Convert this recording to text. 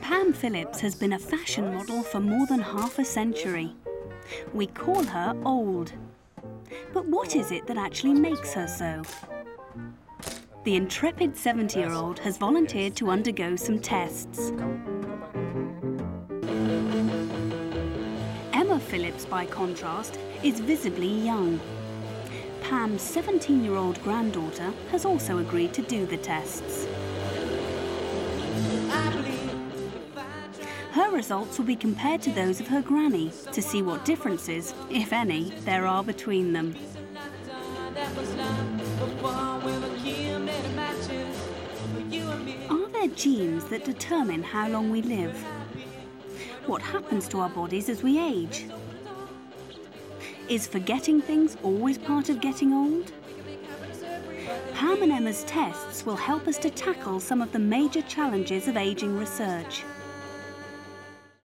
Pam Phillips has been a fashion model for more than half a century. We call her old. But what is it that actually makes her so? The intrepid 70 year old has volunteered to undergo some tests. Emma Phillips, by contrast, is visibly young. Pam's 17 year old granddaughter has also agreed to do the tests. Her results will be compared to those of her granny to see what differences, if any, there are between them. Are there genes that determine how long we live? What happens to our bodies as we age? Is forgetting things always part of getting old? Pam and Emma's tests will help us to tackle some of the major challenges of aging research.